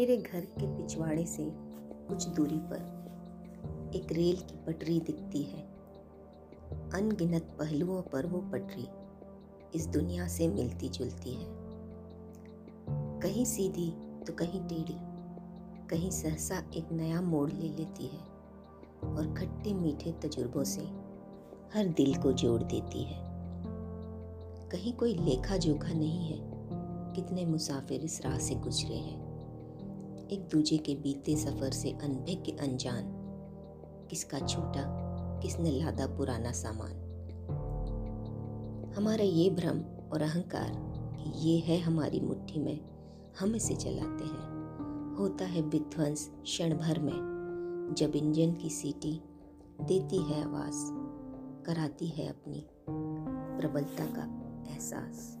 मेरे घर के पिछवाड़े से कुछ दूरी पर एक रेल की पटरी दिखती है। अनगिनत पहलुओं पर वो पटरी इस दुनिया से मिलती जुलती है। कहीं सीधी तो कहीं टेढ़ी, कहीं सहसा एक नया मोड़ ले लेती है और खट्टे मीठे तजुर्बों से हर दिल को जोड़ देती है। कहीं कोई लेखा जोखा नहीं है, कितने मुसाफिर इस राह से गुजरे हैं। एक दूजे के बीते सफ़र से अनभे के अनजान। किसका छूटा, किसने लादा पुराना सामान। हमारा ये भ्रम और अहंकार कि ये है हमारी मुट्ठी में, हम इसे चलाते हैं। होता है विध्वंस क्षण भर में, जब इंजन की सीटी देती है आवाज़, कराती है अपनी प्रबलता का एहसास।